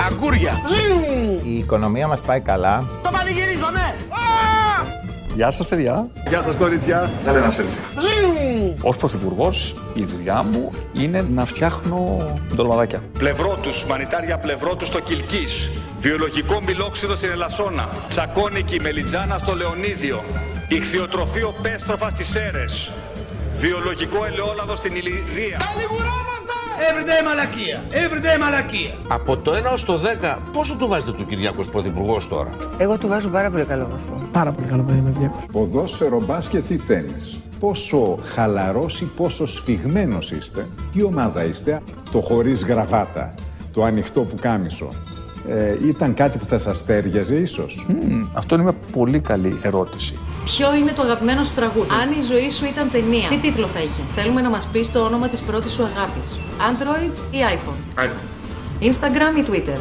Αγκούρια. Η οικονομία μας πάει καλά. Το πανηγυρίζω, ναι. Γεια σας παιδιά. Γεια σας κορίτσια. Θέλετε ένα selfie. Ως πρωθυπουργός η δουλειά μου είναι να φτιάχνω ντολμαδάκια. Πλευρό τους, μανιτάρια πλευρό τους στο Κιλκή. Βιολογικό μιλόξιδο στην Ελασσόνα. Τσακώνικη μελιτζάνα στο Λεωνίδιο. Ιχθυοτροφείο πέστροφα στις Σέρε. Βιολογικό ελαιόλαδο στην Ηλυρία. Everyday μαλακία. Everyday μαλακία. Από το 1 ως το 10, πόσο του βάζετε του Κυριάκος Πρωθυπουργός τώρα; Εγώ του βάζω πάρα πολύ καλό βαθμό. Πάρα πολύ καλό παιδί είναι ο Κυριάκος. Ποδόσφαιρο, μπάσκετ ή τέννις. Πόσο χαλαρός ή πόσο σφιγμένος είστε. Τι ομάδα είστε. Το χωρίς γραβάτα. Το ανοιχτό που κάμισο. Ε, ήταν κάτι που θα σας στέριαζε ίσως; Μμμ, αυτό είναι μια πολύ καλή ερώτηση. Ποιο είναι το αγαπημένο σου τραγούδι; Αν η ζωή σου ήταν ταινία, τι τίτλο θα είχε; Θέλουμε να μας πεις το όνομα της πρώτης σου αγάπης. Android ή iPhone; iPhone. Instagram ή Twitter;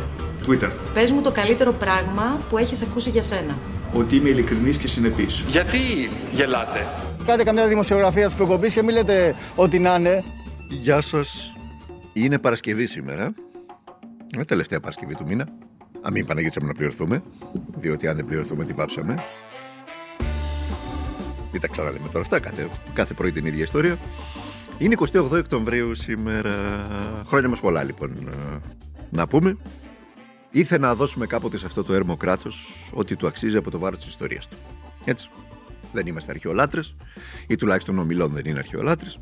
Twitter. Πες μου το καλύτερο πράγμα που έχεις ακούσει για σένα. Ότι είμαι ειλικρινής και συνεπής. Γιατί γελάτε; Κάντε καμιά δημοσιογραφία της προκοπής και μην λέτε ότι να είναι. Γεια σας. Είναι Παρασκευή σήμερα. Ε, τελευταία Παρασκευή του μήνα. Αν μην παναγίτσαμε να πληρωθούμε. Διότι αν δεν πληρωθούμε, την πάψαμε. Μην τα ξαναλέμε τώρα αυτά. Κάθε, κάθε πρωί την ίδια ιστορία. Είναι 28 Οκτωβρίου σήμερα. Χρόνια μας πολλά λοιπόν ε, να πούμε. Ήθελα να δώσουμε κάποτε σε αυτό το έρμο κράτος ότι του αξίζει από το βάρος της ιστορίας του. Έτσι. Δεν είμαστε αρχαιολάτρες, ή τουλάχιστον ο Μιλών δεν είναι αρχαιολάτρες.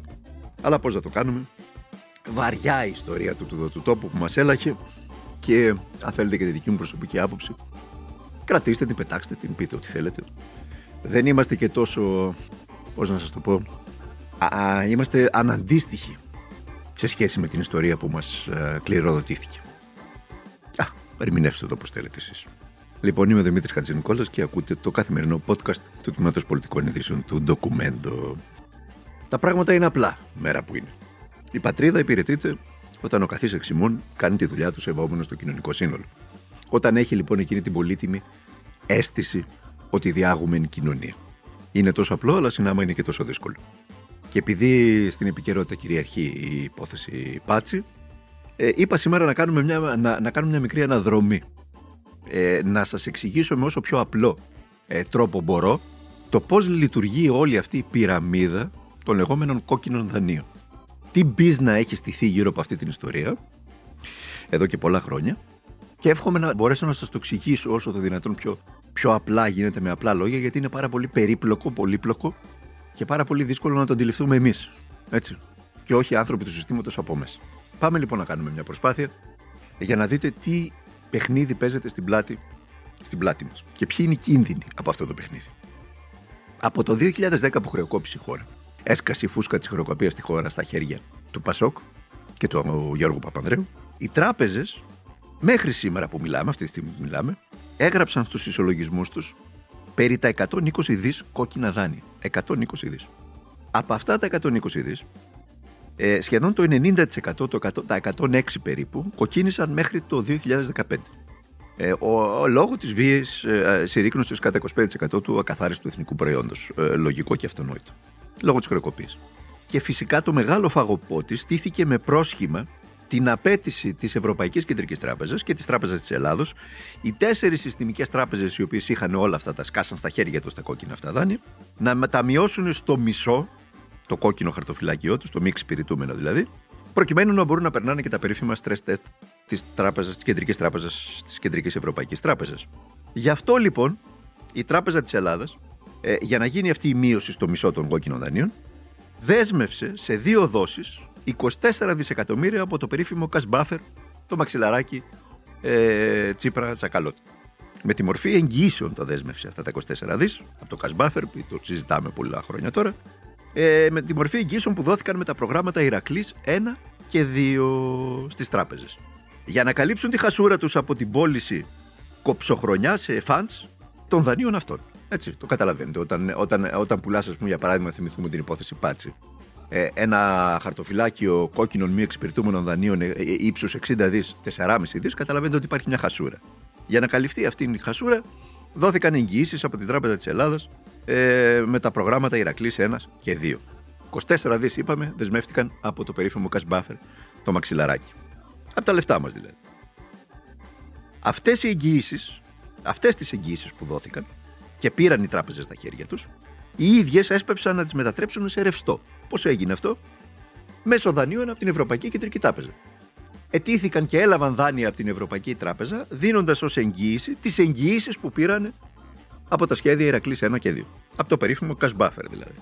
Αλλά πώς να το κάνουμε. Βαριά η ιστορία του, του, του τόπου που μας έλαχε και αν θέλετε και τη δική μου προσωπική άποψη, κρατήστε την, πετάξτε την, πείτε ό,τι θέλετε. Δεν είμαστε και τόσο, πώς να σας το πω, α, α, είμαστε αναντίστοιχοι σε σχέση με την ιστορία που μας ε, κληροδοτήθηκε. Α, ερμηνεύστε το όπως θέλετε εσείς. Λοιπόν, είμαι ο Δημήτρης Χατζηνικόλας και ακούτε το καθημερινό podcast του Τμήματος Πολιτικών Ειδήσεων του Ντοκουμέντο. Τα πράγματα είναι απλά, μέρα που είναι. Η πατρίδα υπηρετείται όταν ο καθής εξημών κάνει τη δουλειά του σεβόμενος στο κοινωνικό σύνολο. Όταν έχει λοιπόν εκείνη την πολύτιμη αίσθηση ότι διάγουμε εν κοινωνία. Είναι τόσο απλό, αλλά συνάμα είναι και τόσο δύσκολο. Και επειδή στην επικαιρότητα κυριαρχεί η υπόθεση Πάτσι, ε, είπα σήμερα να κάνουμε μια, να, να κάνουμε μια μικρή αναδρομή. Ε, να σας εξηγήσω με όσο πιο απλό ε, τρόπο μπορώ το πώς λειτουργεί όλη αυτή η πυραμίδα των λεγόμενων κόκκινων δανείων. Τι μπίζνα έχει στηθεί γύρω από αυτή την ιστορία εδώ και πολλά χρόνια και εύχομαι να μπορέσω να σας το εξηγήσω όσο το δυνατόν πιο, πιο απλά γίνεται με απλά λόγια γιατί είναι πάρα πολύ περίπλοκο, πολύπλοκο και πάρα πολύ δύσκολο να το αντιληφθούμε εμείς. Έτσι. Και όχι οι άνθρωποι του συστήματος από μέσα. Πάμε λοιπόν να κάνουμε μια προσπάθεια για να δείτε τι παιχνίδι παίζεται στην πλάτη, στην πλάτη μας και ποιοι είναι οι κίνδυνοι από αυτό το παιχνίδι. Από το 2010 που χρεοκόπησε η χώρα, έσκασε η φούσκα της χρεοκοπίας στη χώρα στα χέρια του Πασόκ και του Γιώργου Παπανδρέου, οι τράπεζες, μέχρι σήμερα που μιλάμε, αυτή τη στιγμή που μιλάμε, έγραψαν στους ισολογισμούς τους περί τα 120 δις κόκκινα δάνεια. 120 δις. Από αυτά τα 120 δις, ε, σχεδόν το 90% το 100, τα 106 περίπου κοκκίνησαν μέχρι το 2015. Ε, ο, ο, λόγω της βίαιης ε, συρρήκνωσης κατά 25% του ακαθάριστου εθνικού προϊόντος. Ε, λογικό και αυτονόητο. Λόγω της χρεοκοπής. Και φυσικά το μεγάλο φαγοπότη στήθηκε με πρόσχημα την απέτηση της Ευρωπαϊκής Κεντρικής Τράπεζας και της Τράπεζας της Ελλάδος, οι τέσσερις συστημικές τράπεζες οι οποίες είχαν όλα αυτά τα σκάσαν στα χέρια τους τα κόκκινα αυτά δάνεια, να μεταμειώσουν στο μισό το κόκκινο χαρτοφυλάκιό τους, το μη εξυπηρετούμενο δηλαδή, προκειμένου να μπορούν να περνάνε και τα περίφημα stress test της τράπεζας, της Κεντρικής Τράπεζας, της Κεντρικής Ευρωπαϊκής Τράπεζας. Γι' αυτό λοιπόν η Τράπεζα της Ελλάδας, ε, για να γίνει αυτή η μείωση στο μισό των κόκκινων δανείων, δέσμευσε σε δύο δόσεις 24 δισεκατομμύρια από το περίφημο cash buffer, το μαξιλαράκι ε, Τσίπρα Τσακαλώτ. Με τη μορφή εγγυήσεων τα δέσμευσε αυτά τα 24 δις από το cash buffer που το συζητάμε πολλά χρόνια τώρα ε, με τη μορφή εγγύσεων που δόθηκαν με τα προγράμματα Ηρακλής 1 και 2 στις τράπεζες. Για να καλύψουν τη χασούρα τους από την πώληση κοψοχρονιά σε funds των δανείων αυτών. Έτσι, το καταλαβαίνετε. Όταν, όταν, όταν πουλάς, ας πούμε, για παράδειγμα, θυμηθούμε την υπόθεση Πάτσι, ε, ένα χαρτοφυλάκιο κόκκινων μη εξυπηρετούμενων δανείων ε, ύψους 60 δις, 4,5 δις, καταλαβαίνετε ότι υπάρχει μια χασούρα. Για να καλυφθεί αυτή η χασούρα, δόθηκαν εγγυήσεις από την Τράπεζα της Ελλάδας ε, με τα προγράμματα Ηρακλής 1 και 2. 24 δις, είπαμε, δεσμεύτηκαν από το περίφημο cash buffer, το μαξιλαράκι. Από τα λεφτά μας δηλαδή. Αυτές οι εγγυήσεις, αυτές τις εγγυήσεις που δόθηκαν και πήραν οι τράπεζες στα χέρια τους, οι ίδιες έσπεψαν να τις μετατρέψουν σε ρευστό. Πώς έγινε αυτό; Μέσω δανείων από την Ευρωπαϊκή Κεντρική Τράπεζα. Ετήθηκαν και έλαβαν δάνεια από την Ευρωπαϊκή Τράπεζα, δίνοντας ως εγγύηση τις εγγυήσεις που πήραν από τα σχέδια Ηρακλής 1 και 2. Από το περίφημο cash buffer δηλαδή.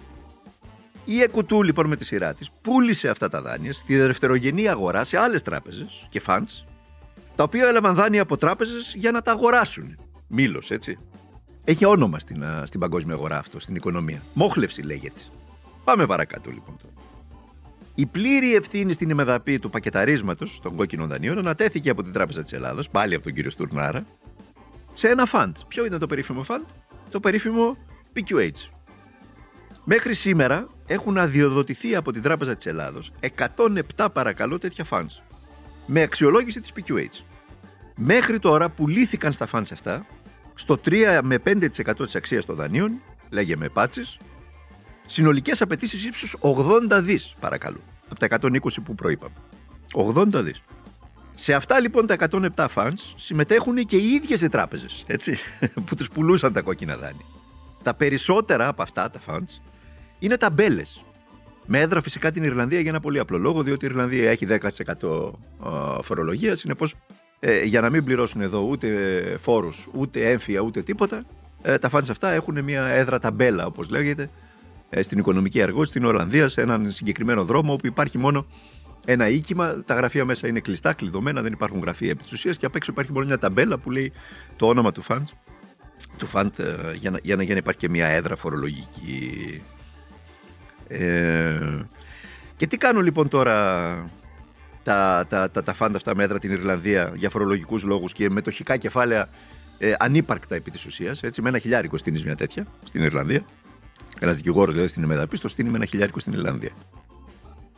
Η Εκουτού λοιπόν με τη σειρά της πούλησε αυτά τα δάνεια στη δευτερογενή αγορά σε άλλες τράπεζες και funds, τα οποία έλαβαν δάνεια από τράπεζες για να τα αγοράσουν. Μήλος, έτσι. Έχει όνομα στην, στην παγκόσμια αγορά αυτό, στην οικονομία. Μόχλευση λέγεται. Πάμε παρακάτω λοιπόν τώρα. Η πλήρη ευθύνη στην ημεδαπή του πακεταρίσματος των κόκκινων δανείων ανατέθηκε από την Τράπεζα της Ελλάδος, πάλι από τον κύριο Στουρνάρα, σε ένα fund. Ποιο ήταν το περίφημο fund? Το περίφημο PQH. Μέχρι σήμερα έχουν αδειοδοτηθεί από την Τράπεζα της Ελλάδος 107 παρακαλώ τέτοια funds με αξιολόγηση της PQH. Μέχρι τώρα πουλήθηκαν στα funds αυτά στο 3 με 5% της αξίας των δανείων, λέγε με πάτσες, συνολικές απαιτήσεις ύψους 80 δις παρακαλώ, από τα 120 που προείπαμε. 80 δις. Σε αυτά λοιπόν τα 107 funds συμμετέχουν και οι ίδιες οι τράπεζες, έτσι, που τους πουλούσαν τα κόκκινα δάνεια. Τα περισσότερα από αυτά τα funds είναι ταμπέλες. Με έδρα φυσικά την Ιρλανδία για ένα πολύ απλό λόγο, διότι η Ιρλανδία έχει 10% φορολογίας. Συνεπώς, ε, για να μην πληρώσουν εδώ ούτε φόρους, ούτε έμφυα, ούτε τίποτα, ε, τα φάνη αυτά έχουν μια έδρα ταμπέλα, όπως λέγεται, ε, στην οικονομική αργό στην Ολλανδία, σε έναν συγκεκριμένο δρόμο όπου υπάρχει μόνο ένα οίκημα. Τα γραφεία μέσα είναι κλειστά, κλειδωμένα, δεν υπάρχουν γραφεία επί της ουσίας και απ' έξω υπάρχει μόνο μια ταμπέλα που λέει το όνομα του φαντς. Του φαντ για, να, για, να, για να υπάρχει και μια έδρα φορολογική. Ε, και τι κάνουν λοιπόν τώρα τα, τα, τα, τα φάντα αυτά μέτρα την Ιρλανδία για φορολογικούς λόγους και μετοχικά κεφάλαια ε, ανύπαρκτα επί της ουσίας, έτσι, με ένα χιλιάρικο στείνεις μια τέτοια στην Ιρλανδία. Ένας δικηγόρος δηλαδή στην Εμεδαπή, το στείνει με ένα χιλιάρικο στην Ιρλανδία.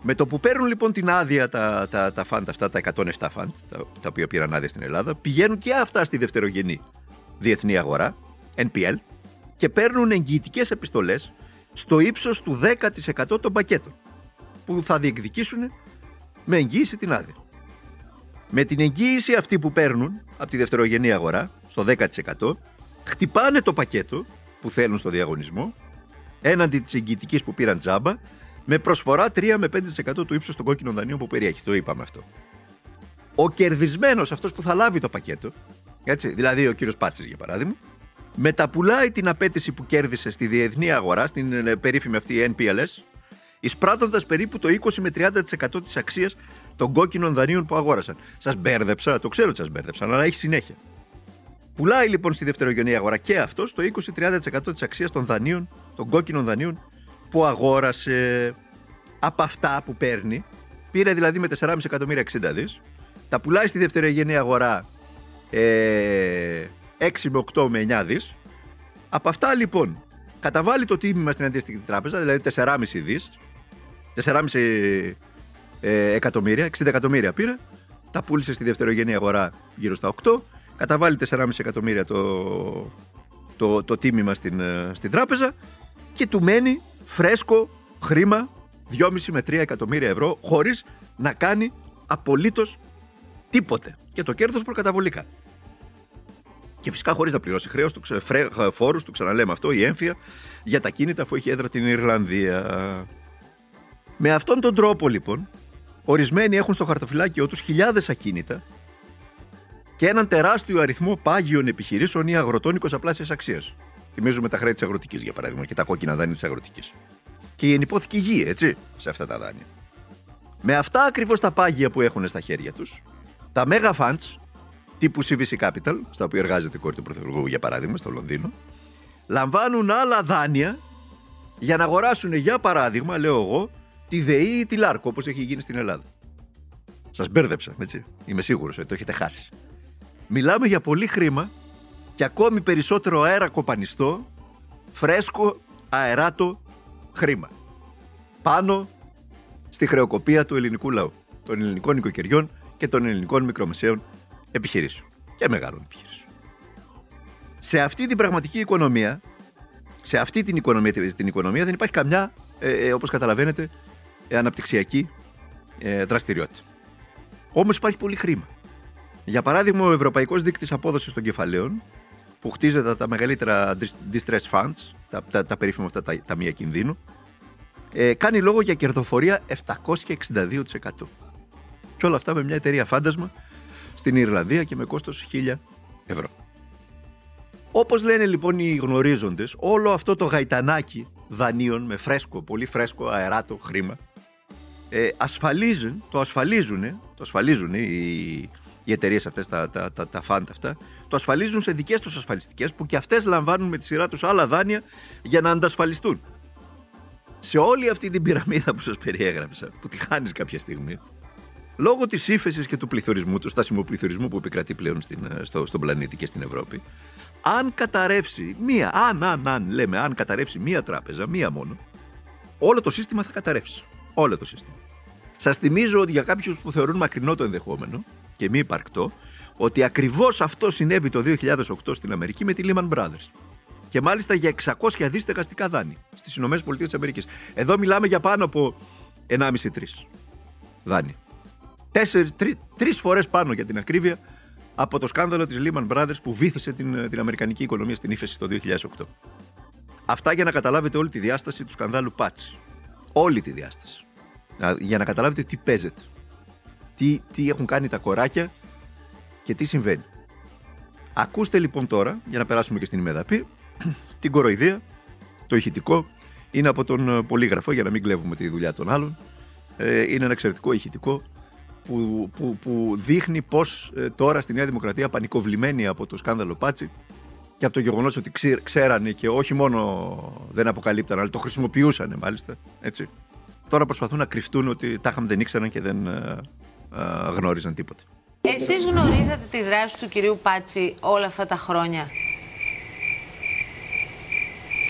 Με το που παίρνουν λοιπόν την άδεια τα, τα, τα φαντ αυτά, τα 107 φαντ, τα, τα οποία πήραν άδεια στην Ελλάδα, πηγαίνουν και αυτά στη δευτερογενή διεθνή αγορά, NPL, και παίρνουν εγγυητικές επιστολές στο ύψος του 10% των πακέτων που θα διεκδικήσουν με εγγύηση την άδεια. Με την εγγύηση αυτή που παίρνουν από τη δευτερογενή αγορά στο 10% χτυπάνε το πακέτο που θέλουν στο διαγωνισμό έναντι της εγγυητικής που πήραν τζάμπα με προσφορά 3 με 5% του ύψους των κόκκινων δανείων που περιέχει. Το είπαμε αυτό. Ο κερδισμένος αυτός που θα λάβει το πακέτο, έτσι, δηλαδή ο κύριος Πάτσης για παράδειγμα, μεταπουλάει την απέτηση που κέρδισε στη διεθνή αγορά, στην ε, περίφημη αυτή NPLS, εισπράττοντας περίπου το 20 με 30% της αξίας των κόκκινων δανείων που αγόρασαν. Σας μπέρδεψα, το ξέρω ότι σας μπέρδεψα, αλλά έχει συνέχεια. Πουλάει λοιπόν στη δευτερογενή αγορά και αυτός το 20-30% της αξίας των δανείων, των κόκκινων δανείων που αγόρασε από αυτά που παίρνει. Πήρε δηλαδή με 4,5 εκατομμύρια 60 δις. Τα πουλάει στη δευτερογενή αγορά ε, 6 με 8 με 9 δις. Από αυτά λοιπόν καταβάλει το τίμημα στην αντίστοιχη τράπεζα, δηλαδή 4,5 δις, 4,5 ε, εκατομμύρια, 60 εκατομμύρια πήρε, τα πούλησε στη δευτερογενή αγορά γύρω στα 8, καταβάλει 4,5 εκατομμύρια το, το, το τίμημα στην, ε, στην τράπεζα και του μένει φρέσκο χρήμα 2,5 με 3 εκατομμύρια ευρώ χωρίς να κάνει απολύτως τίποτε και το κέρδος προκαταβολικά. Και φυσικά χωρίς να πληρώσει χρέος του, φόρους του, ξαναλέμε αυτό, η έμφυα για τα κίνητα αφού έχει έδρα την Ιρλανδία. Με αυτόν τον τρόπο λοιπόν, ορισμένοι έχουν στο χαρτοφυλάκιό τους χιλιάδες ακίνητα και έναν τεράστιο αριθμό πάγιων επιχειρήσεων ή αγροτών 20 αξίας. Θυμίζουμε τα χρέη της αγροτικής για παράδειγμα και τα κόκκινα δάνεια της αγροτικής. Και η ενυπόθηκη γη, έτσι, σε αυτά τα δάνεια. Με αυτά ακριβώς τα πάγια που έχουν στα χέρια τους, τα mega funds τύπου CVC Capital, στα οποία εργάζεται η κόρη του Πρωθυπουργού για παράδειγμα στο Λονδίνο, λαμβάνουν άλλα δάνεια για να αγοράσουν για παράδειγμα, λέω εγώ, τη ΔΕΗ ή τη ΛΑΡΚΟ όπως έχει γίνει στην Ελλάδα. Σας μπέρδεψα, έτσι. Είμαι σίγουρος ότι το έχετε χάσει. Μιλάμε για πολύ χρήμα και ακόμη περισσότερο αέρα κοπανιστό, φρέσκο, αεράτο χρήμα. Πάνω στη χρεοκοπία του ελληνικού λαού, των ελληνικών οικοκυριών και των ελληνικών μικρομεσαίων επιχειρήσεων και μεγάλων επιχειρήσεων. Σε αυτή την πραγματική οικονομία, σε αυτή την οικονομία, την οικονομία δεν υπάρχει καμιά, ε, ε όπως καταλαβαίνετε, ε, αναπτυξιακή ε, δραστηριότητα. Όμως υπάρχει πολύ χρήμα. Για παράδειγμα, ο Ευρωπαϊκός Δείκτης Απόδοσης των Κεφαλαίων, που χτίζεται τα μεγαλύτερα distress funds, τα, τα, τα περίφημα αυτά τα ταμεία κινδύνου, ε, κάνει λόγο για κερδοφορία 762%. Και όλα αυτά με μια εταιρεία φάντασμα στην Ιρλανδία και με κόστος 1000 ευρώ. Όπως λένε λοιπόν οι γνωρίζοντες, όλο αυτό το γαϊτανάκι δανείων με φρέσκο, πολύ φρέσκο αεράτο χρήμα, ε, ασφαλίζουν, το ασφαλίζουν, το ασφαλίζουν οι, οι εταιρείες αυτές, τα, τα, τα, τα φαντ αυτά, το ασφαλίζουν σε δικές τους ασφαλιστικές που και αυτές λαμβάνουν με τη σειρά τους άλλα δάνεια για να αντασφαλιστούν. Σε όλη αυτή την πυραμίδα που σας περιέγραψα, που τη χάνεις κάποια στιγμή, λόγω της ύφεσης και του πληθωρισμού, τους στάσιμου πληθωρισμού που επικρατεί πλέον στην, ε, στο, στον πλανήτη και στην Ευρώπη, αν καταρρεύσει μία, αν, αν, αν, λέμε, αν καταρρεύσει μία τράπεζα, μία μόνο, όλο το σύστημα θα καταρρεύσει. Όλο το σύστημα. Σας θυμίζω ότι για κάποιους που θεωρούν μακρινό το ενδεχόμενο και μη υπαρκτό, ότι ακριβώς αυτό συνέβη το 2008 στην Αμερική με τη Lehman Brothers. Και μάλιστα για 600 δι στεγαστικά δάνεια στις ΗΠΑ. Εδώ μιλάμε για πάνω από 1,5-3 δάνεια. Τρεις φορές πάνω για την ακρίβεια από το σκάνδαλο της Lehman Brothers που βήθησε την, την Αμερικανική οικονομία στην ύφεση το 2008. Αυτά για να καταλάβετε όλη τη διάσταση του σκανδάλου Patch. Όλη τη διάσταση. Για να καταλάβετε τι παίζεται. Τι, τι έχουν κάνει τα κοράκια και τι συμβαίνει. Ακούστε λοιπόν τώρα, για να περάσουμε και στην ημεδαπή, την κοροϊδία, το ηχητικό, είναι από τον ε, πολύγραφο για να μην κλέβουμε τη δουλειά των άλλων. Ε, είναι ένα εξαιρετικό ηχητικό που, που, που δείχνει πώς ε, τώρα στη Νέα Δημοκρατία πανικοβλημένοι από το σκάνδαλο Πάτσι και από το γεγονός ότι ξέρανε και όχι μόνο δεν αποκαλύπταν αλλά το χρησιμοποιούσαν μάλιστα έτσι. Τώρα προσπαθούν να κρυφτούν ότι τα είχαν δεν ήξεραν και δεν ε, ε, γνώριζαν τίποτα. Εσείς γνωρίζατε τη δράση του κυρίου Πάτσι όλα αυτά τα χρόνια;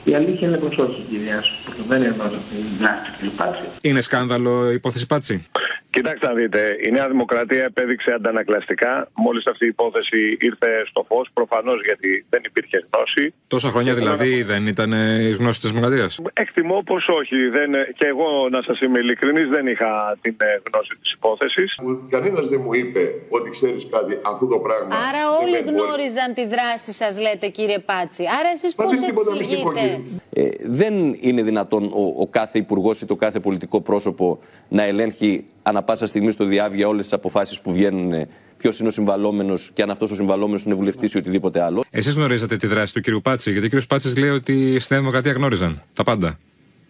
Η αλήθεια είναι πως όχι, κυρία σου. Δεν είναι μόνο τη δράση του κυρίου Πάτσι. Είναι σκάνδαλο η υπόθεση Πάτσι; Κοιτάξτε να δείτε, η Νέα Δημοκρατία επέδειξε αντανακλαστικά μόλις αυτή η υπόθεση ήρθε στο φως. Προφανώς γιατί δεν υπήρχε γνώση. Τόσα χρόνια δηλαδή δεν ήταν η γνώση της Δημοκρατίας; Εκτιμώ πως όχι. Δεν, και εγώ, να σας είμαι ειλικρινής, δεν είχα την ε, γνώση της υπόθεσης. Κανένας δεν μου είπε ότι ξέρεις κάτι αυτό το πράγμα. Άρα όλοι γνώριζαν τη δράση σας, λέτε κύριε Πάτσι. Άρα εσείς πώς εξηγείτε; Ε, δεν είναι δυνατόν ο, ο κάθε υπουργός ή το κάθε πολιτικό πρόσωπο να ελέγχει ανα πάσα στιγμή στο διάβια όλες τις αποφάσεις που βγαίνουν ποιος είναι ο συμβαλόμενος και αν αυτός ο συμβαλόμενος είναι βουλευτής ή οτιδήποτε άλλο. Εσείς γνωρίζατε τη δράση του κ. Πάτση, γιατί ο κ. Πάτσης λέει ότι στην Δημοκρατία γνώριζαν τα πάντα.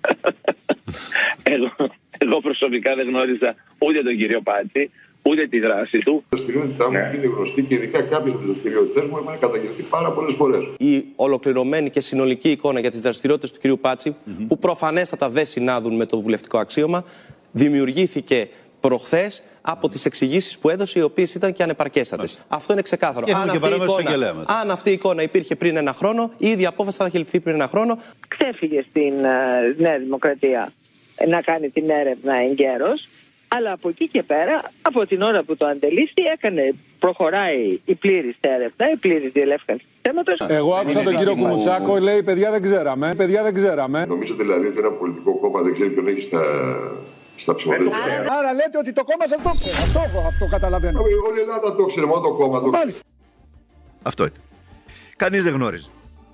εγώ, εγώ προσωπικά δεν γνώριζα ούτε τον κύριο Πάτση, ούτε τη δράση του. Η δραστηριότητά μου ναι. είναι γνωστή και ειδικά κάποιε από τις δραστηριότητέ μου έχουν καταγγελθεί πάρα πολλές φορές. Η ολοκληρωμένη και συνολική εικόνα για τις δραστηριότητες του κ. Πάτσι, mm-hmm. που προφανέστατα δεν συνάδουν με το βουλευτικό αξίωμα, δημιουργήθηκε προχθές από τις εξηγήσεις που έδωσε, οι οποίες ήταν και ανεπαρκέστατες. Αυτό είναι ξεκάθαρο. Αν αυτή, εικόνα, αν αυτή η εικόνα υπήρχε πριν ένα χρόνο, ήδη η απόφαση θα είχε ληφθεί πριν ένα χρόνο. Ξέφυγε στην uh, Νέα Δημοκρατία να κάνει την έρευνα εγκαίρως. Αλλά από εκεί και πέρα, από την ώρα που το αντελήφθη, έκανε, προχωράει η πλήρης έρευνα, η πλήρης διελεύκανση του θέματος. Εγώ άκουσα τον κύριο Κουμουτσάκο, λέει: Παιδιά δεν ξέραμε. Παιδιά δεν ξέραμε. Νομίζω δηλαδή ότι ένα πολιτικό κόμμα δεν ξέρει ποιον έχει στα στα ψηφοδέλτια. Άρα, άρα λέτε ότι το κόμμα σας το ξέρει. Αυτό, αυτό καταλαβαίνω. Όλη η Ελλάδα το ξέρει, μόνο το κόμμα το ξέρει. Αυτό ήταν. Κανείς δεν γνώριζε.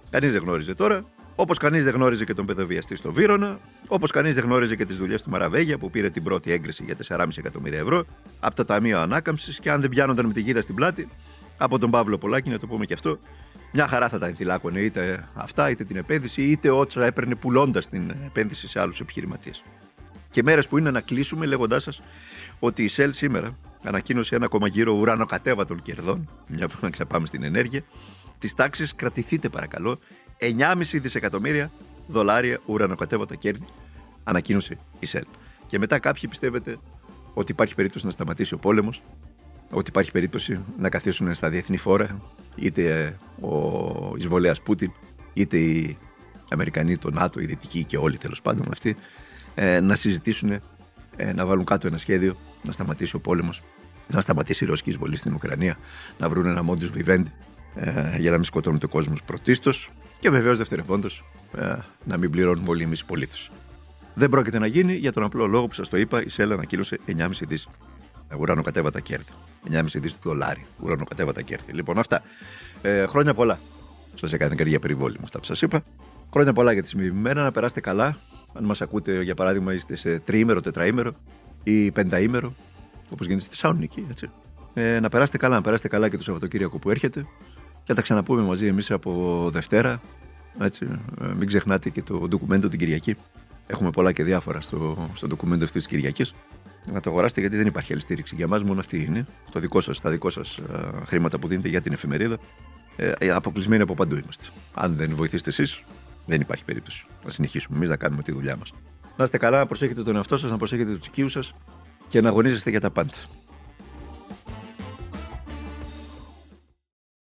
Κανείς δεν γνώριζε τώρα. Όπως κανείς δεν γνώριζε και τον παιδοβιαστή στο Βύρονα, όπως κανείς δεν γνώριζε και τις δουλειές του Μαραβέγια που πήρε την πρώτη έγκριση για 4,5 εκατομμύρια ευρώ από το Ταμείο Ανάκαμψης και αν δεν πιάνονταν με τη γύρα στην πλάτη από τον Παύλο Πολάκη, να το πούμε και αυτό, μια χαρά θα τα ενθυλάκωνε είτε αυτά, είτε την επένδυση, είτε όσα έπαιρνε πουλώντας την επένδυση σε άλλους επιχειρηματίες και μέρες που είναι να κλείσουμε λέγοντάς σας ότι η ΣΕΛ σήμερα ανακοίνωσε ένα ακόμα γύρο ουρανοκατέβατων κερδών, μια που να ξαπάμε στην ενέργεια, τη τάξη κρατηθείτε παρακαλώ 9,5 δισεκατομμύρια δολάρια ουρανοκατέβατα κέρδη, ανακοίνωσε η ΣΕΛ. Και μετά κάποιοι πιστεύετε ότι υπάρχει περίπτωση να σταματήσει ο πόλεμος, ότι υπάρχει περίπτωση να καθίσουν στα διεθνή φόρα είτε ο εισβολέας Πούτιν, είτε οι Αμερικανοί, το ΝΑΤΟ, οι Δυτικοί και όλοι τέλος πάντων αυτοί, ε, να συζητήσουν, ε, να βάλουν κάτω ένα σχέδιο, να σταματήσει ο πόλεμος, να σταματήσει η ρωσική εισβολή στην Ουκρανία, να βρουν ένα μόντου βιβέντη ε, για να μην σκοτώνουν τον κόσμος πρωτίστως και βεβαίως δευτερευόντως ε, να μην πληρώνουν όλοι εμείς πολίτες. Δεν πρόκειται να γίνει για τον απλό λόγο που σας το είπα, η ΣΕΛ ανακοίνωσε 9,5 δις ουρανοκατέβατα κέρδη. 9,5 δις δολάρια. Ουρανοκατέβατα κέρδη. Λοιπόν, αυτά. Ε, χρόνια πολλά. Σας έκανε καρδιά περιβόλη αυτά που σας είπα. Χρόνια πολλά για τη σημειωμένα, να περάσετε καλά. Αν μας ακούτε, για παράδειγμα, είστε σε τριήμερο, τετραήμερο ή πενταήμερο, όπως γίνεται στη Θεσσαλονίκη, έτσι. Ε, να περάσετε καλά, να περάσετε καλά και το Σαββατοκύριακο που έρχεται. Και θα τα ξαναπούμε μαζί εμείς από Δευτέρα. Έτσι. Ε, μην ξεχνάτε και το ντοκουμέντο την Κυριακή. Έχουμε πολλά και διάφορα στο, στο ντοκουμέντο αυτής της Κυριακής. Να το αγοράσετε γιατί δεν υπάρχει άλλη στήριξη. Για μας μόνο αυτή είναι. Το δικό σας, τα δικό σας χρήματα που δίνετε για την εφημερίδα. Ε, ε, αποκλεισμένοι από παντού είμαστε. Αν δεν βοηθήσετε εσείς, δεν υπάρχει περίπτωση. Να συνεχίσουμε εμείς να κάνουμε τη δουλειά μας. Να είστε καλά, να προσέχετε τον εαυτό σας, να προσέχετε τους οικείους σας και να αγωνίζεστε για τα πάντα.